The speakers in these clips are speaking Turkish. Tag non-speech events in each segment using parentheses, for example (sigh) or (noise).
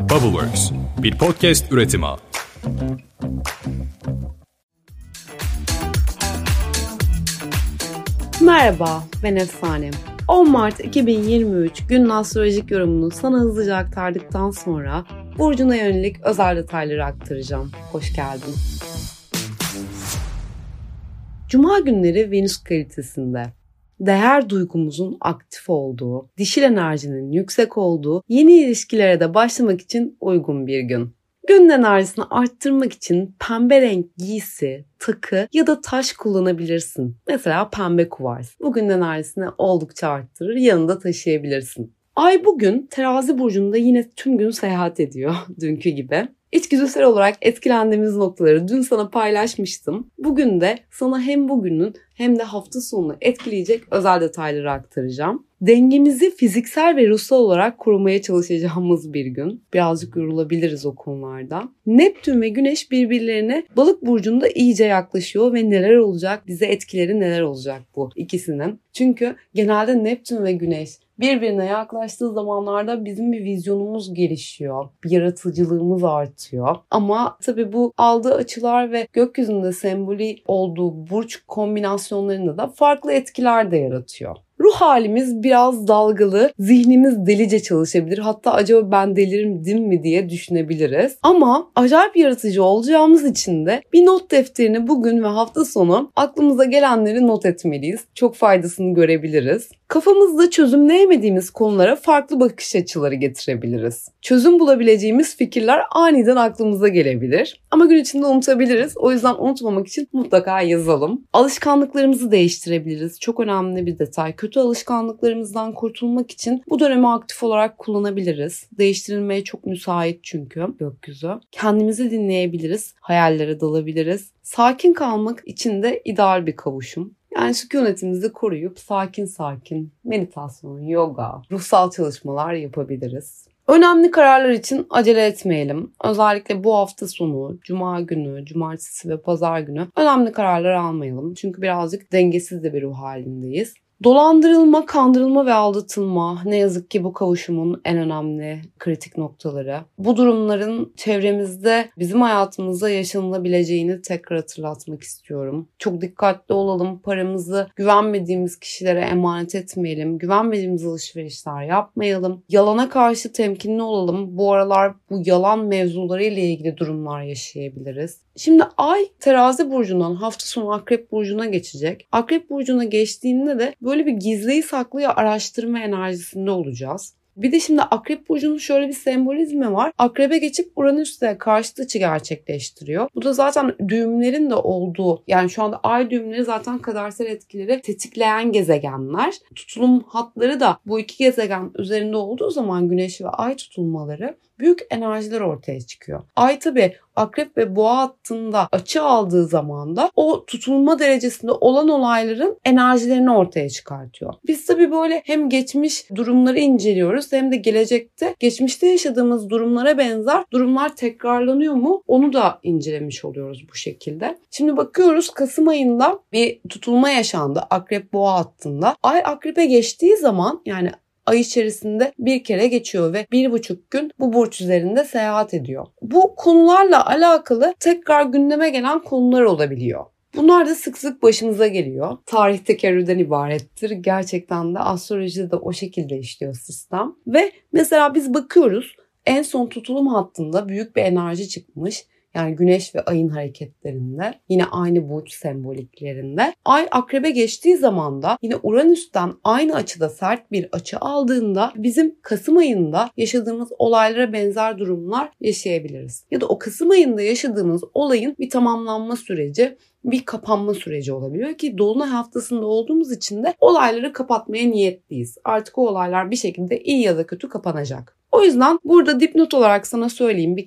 Bubbleworks, bir podcast üretimi. Merhaba, ben Efsanem. 10 Mart 2023 günün astrolojik yorumunu sana hızlıca aktardıktan sonra Burcu'na yönelik özel detayları aktaracağım. Hoş geldin. Cuma günleri Venüs kalitesinde değer duygumuzun aktif olduğu, dişil enerjinin yüksek olduğu yeni ilişkilere de başlamak için uygun bir gün. Günün enerjisini arttırmak için pembe renk giysi, takı ya da taş kullanabilirsin. Mesela pembe kuvars. Bugün enerjisini oldukça arttırır, yanında taşıyabilirsin. Ay bugün terazi burcunda yine tüm gün seyahat ediyor (laughs) dünkü gibi. İçgüdüsel olarak etkilendiğimiz noktaları dün sana paylaşmıştım. Bugün de sana hem bugünün hem de hafta sonunu etkileyecek özel detayları aktaracağım. Dengemizi fiziksel ve ruhsal olarak korumaya çalışacağımız bir gün. Birazcık yorulabiliriz o konularda. Neptün ve Güneş birbirlerine balık burcunda iyice yaklaşıyor ve neler olacak, bize etkileri neler olacak bu ikisinin. Çünkü genelde Neptün ve Güneş birbirine yaklaştığı zamanlarda bizim bir vizyonumuz gelişiyor. Bir yaratıcılığımız artıyor. Ama tabii bu aldığı açılar ve gökyüzünde sembolü olduğu burç kombinasyonlarında da farklı etkiler de yaratıyor. Ruh halimiz biraz dalgalı, zihnimiz delice çalışabilir. Hatta acaba ben delirdim mi diye düşünebiliriz. Ama acayip yaratıcı olacağımız için de bir not defterini bugün ve hafta sonu aklımıza gelenleri not etmeliyiz. Çok faydasını görebiliriz. Kafamızda çözümleyemediğimiz konulara farklı bakış açıları getirebiliriz. Çözüm bulabileceğimiz fikirler aniden aklımıza gelebilir. Ama gün içinde unutabiliriz. O yüzden unutmamak için mutlaka yazalım. Alışkanlıklarımızı değiştirebiliriz. Çok önemli bir detay. Kötü alışkanlıklarımızdan kurtulmak için bu dönemi aktif olarak kullanabiliriz. Değiştirilmeye çok müsait çünkü gökyüzü. Kendimizi dinleyebiliriz. Hayallere dalabiliriz. Sakin kalmak için de ideal bir kavuşum. Yani sükunetimizi koruyup sakin sakin meditasyon, yoga, ruhsal çalışmalar yapabiliriz. Önemli kararlar için acele etmeyelim. Özellikle bu hafta sonu, cuma günü, cumartesi ve pazar günü önemli kararlar almayalım. Çünkü birazcık dengesiz de bir ruh halindeyiz. Dolandırılma, kandırılma ve aldatılma ne yazık ki bu kavuşumun en önemli kritik noktaları. Bu durumların çevremizde bizim hayatımızda yaşanılabileceğini tekrar hatırlatmak istiyorum. Çok dikkatli olalım. Paramızı güvenmediğimiz kişilere emanet etmeyelim. Güvenmediğimiz alışverişler yapmayalım. Yalana karşı temkinli olalım. Bu aralar bu yalan mevzuları ile ilgili durumlar yaşayabiliriz. Şimdi ay terazi burcundan hafta sonu akrep burcuna geçecek. Akrep burcuna geçtiğinde de böyle bir gizliyi saklıyı araştırma enerjisinde olacağız. Bir de şimdi Akrep Burcu'nun şöyle bir sembolizmi var. Akrebe geçip Uranüs'te karşıt açı gerçekleştiriyor. Bu da zaten düğümlerin de olduğu yani şu anda ay düğümleri zaten kadersel etkileri tetikleyen gezegenler. Tutulum hatları da bu iki gezegen üzerinde olduğu zaman Güneş ve Ay tutulmaları büyük enerjiler ortaya çıkıyor. Ay tabi akrep ve boğa hattında açı aldığı zaman da o tutulma derecesinde olan olayların enerjilerini ortaya çıkartıyor. Biz tabi böyle hem geçmiş durumları inceliyoruz hem de gelecekte geçmişte yaşadığımız durumlara benzer durumlar tekrarlanıyor mu onu da incelemiş oluyoruz bu şekilde. Şimdi bakıyoruz Kasım ayında bir tutulma yaşandı akrep boğa hattında. Ay akrebe geçtiği zaman yani ay içerisinde bir kere geçiyor ve bir buçuk gün bu burç üzerinde seyahat ediyor. Bu konularla alakalı tekrar gündeme gelen konular olabiliyor. Bunlar da sık sık başımıza geliyor. Tarih tekerrürden ibarettir. Gerçekten de astrolojide de o şekilde işliyor sistem. Ve mesela biz bakıyoruz en son tutulum hattında büyük bir enerji çıkmış yani güneş ve ayın hareketlerinde yine aynı burç semboliklerinde. Ay akrebe geçtiği zaman da yine Uranüs'ten aynı açıda sert bir açı aldığında bizim Kasım ayında yaşadığımız olaylara benzer durumlar yaşayabiliriz. Ya da o Kasım ayında yaşadığımız olayın bir tamamlanma süreci bir kapanma süreci olabiliyor ki dolunay haftasında olduğumuz için de olayları kapatmaya niyetliyiz. Artık o olaylar bir şekilde iyi ya da kötü kapanacak. O yüzden burada dipnot olarak sana söyleyeyim bir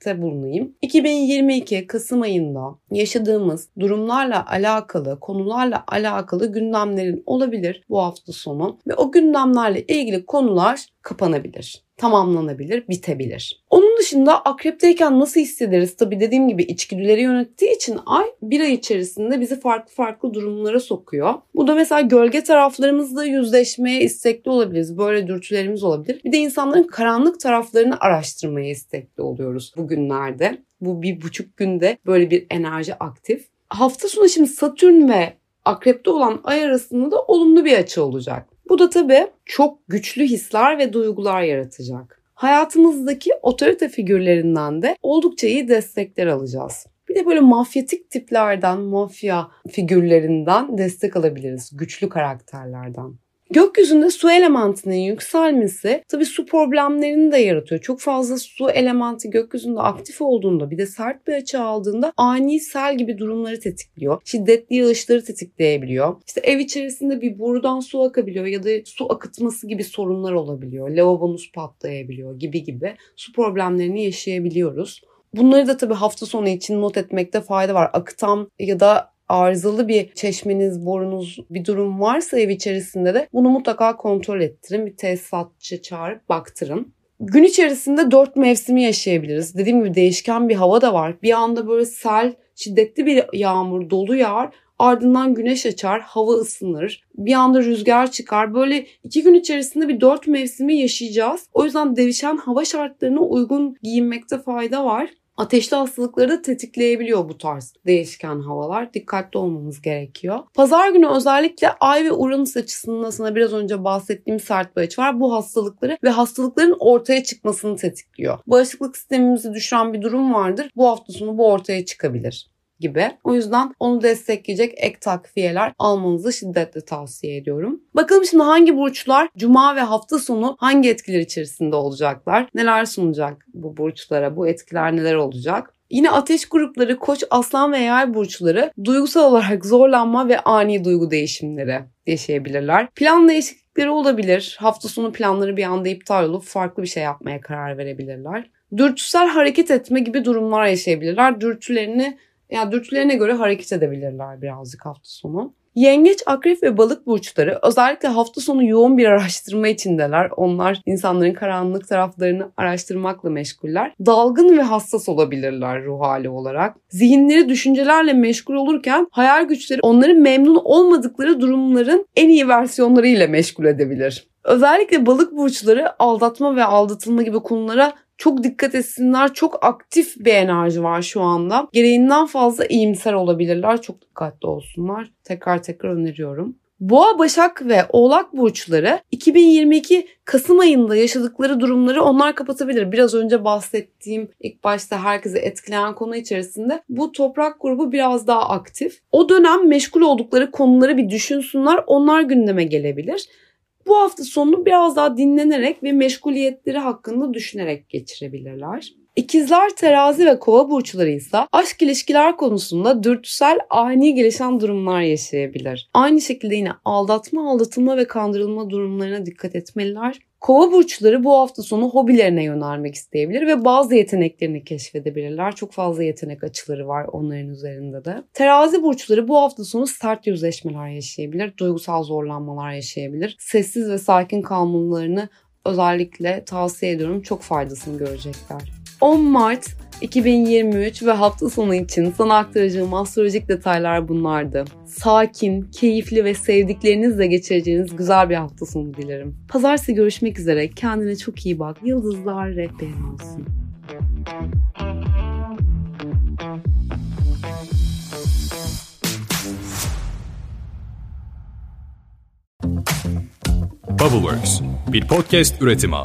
kehanette bulunayım. 2022 Kasım ayında yaşadığımız durumlarla alakalı, konularla alakalı gündemlerin olabilir bu hafta sonu ve o gündemlerle ilgili konular kapanabilir tamamlanabilir, bitebilir. Onun dışında akrepteyken nasıl hissederiz? Tabii dediğim gibi içgüdüleri yönettiği için ay bir ay içerisinde bizi farklı farklı durumlara sokuyor. Bu da mesela gölge taraflarımızla yüzleşmeye istekli olabiliriz. Böyle dürtülerimiz olabilir. Bir de insanların karanlık taraflarını araştırmaya istekli oluyoruz bugünlerde. Bu bir buçuk günde böyle bir enerji aktif. Hafta sonu şimdi Satürn ve Akrep'te olan ay arasında da olumlu bir açı olacak. Bu da tabii çok güçlü hisler ve duygular yaratacak. Hayatımızdaki otorite figürlerinden de oldukça iyi destekler alacağız. Bir de böyle mafyatik tiplerden, mafya figürlerinden destek alabiliriz. Güçlü karakterlerden. Gökyüzünde su elementinin yükselmesi tabii su problemlerini de yaratıyor. Çok fazla su elementi gökyüzünde aktif olduğunda bir de sert bir açı aldığında ani sel gibi durumları tetikliyor. Şiddetli yağışları tetikleyebiliyor. İşte ev içerisinde bir borudan su akabiliyor ya da su akıtması gibi sorunlar olabiliyor. Lavabonuz patlayabiliyor gibi gibi su problemlerini yaşayabiliyoruz. Bunları da tabii hafta sonu için not etmekte fayda var. Akıtan ya da arızalı bir çeşmeniz, borunuz bir durum varsa ev içerisinde de bunu mutlaka kontrol ettirin. Bir tesisatçı çağırıp baktırın. Gün içerisinde dört mevsimi yaşayabiliriz. Dediğim gibi değişken bir hava da var. Bir anda böyle sel, şiddetli bir yağmur, dolu yağar. Ardından güneş açar, hava ısınır. Bir anda rüzgar çıkar. Böyle iki gün içerisinde bir dört mevsimi yaşayacağız. O yüzden değişen hava şartlarına uygun giyinmekte fayda var. Ateşli hastalıkları da tetikleyebiliyor bu tarz değişken havalar. Dikkatli olmamız gerekiyor. Pazar günü özellikle Ay ve Uranüs açısından sana biraz önce bahsettiğim sert bir açı var. Bu hastalıkları ve hastalıkların ortaya çıkmasını tetikliyor. Bağışıklık sistemimizi düşüren bir durum vardır. Bu hafta sonu bu ortaya çıkabilir gibi. O yüzden onu destekleyecek ek takviyeler almanızı şiddetle tavsiye ediyorum. Bakalım şimdi hangi burçlar cuma ve hafta sonu hangi etkiler içerisinde olacaklar? Neler sunacak bu burçlara? Bu etkiler neler olacak? Yine ateş grupları, koç, aslan ve yay burçları duygusal olarak zorlanma ve ani duygu değişimleri yaşayabilirler. Plan değişiklikleri olabilir. Hafta sonu planları bir anda iptal olup farklı bir şey yapmaya karar verebilirler. Dürtüsel hareket etme gibi durumlar yaşayabilirler. Dürtülerini yani dürtülerine göre hareket edebilirler birazcık hafta sonu. Yengeç, akrep ve balık burçları özellikle hafta sonu yoğun bir (laughs) araştırma içindeler. Onlar insanların karanlık taraflarını araştırmakla meşguller. Dalgın ve hassas olabilirler ruh hali olarak. Zihinleri düşüncelerle meşgul olurken hayal güçleri onların memnun olmadıkları durumların en iyi versiyonlarıyla meşgul edebilir. Özellikle balık burçları aldatma ve aldatılma gibi konulara çok dikkat etsinler. Çok aktif bir enerji var şu anda. Gereğinden fazla iyimser olabilirler. Çok dikkatli olsunlar. Tekrar tekrar öneriyorum. Boğa, Başak ve Oğlak burçları 2022 Kasım ayında yaşadıkları durumları onlar kapatabilir. Biraz önce bahsettiğim ilk başta herkese etkileyen konu içerisinde bu toprak grubu biraz daha aktif. O dönem meşgul oldukları konuları bir düşünsünler. Onlar gündeme gelebilir. Bu hafta sonunu biraz daha dinlenerek ve meşguliyetleri hakkında düşünerek geçirebilirler. İkizler, terazi ve kova burçları ise aşk ilişkiler konusunda dürtüsel ani gelişen durumlar yaşayabilir. Aynı şekilde yine aldatma, aldatılma ve kandırılma durumlarına dikkat etmeliler. Kova burçları bu hafta sonu hobilerine yönelmek isteyebilir ve bazı yeteneklerini keşfedebilirler. Çok fazla yetenek açıları var onların üzerinde de. Terazi burçları bu hafta sonu sert yüzleşmeler yaşayabilir, duygusal zorlanmalar yaşayabilir. Sessiz ve sakin kalmalarını özellikle tavsiye ediyorum. Çok faydasını görecekler. 10 Mart 2023 ve hafta sonu için sana aktaracağım astrolojik detaylar bunlardı. Sakin, keyifli ve sevdiklerinizle geçireceğiniz güzel bir hafta sonu dilerim. Pazartesi görüşmek üzere. Kendine çok iyi bak. Yıldızlar rehberin olsun. Bubbleworks bir podcast üretimi.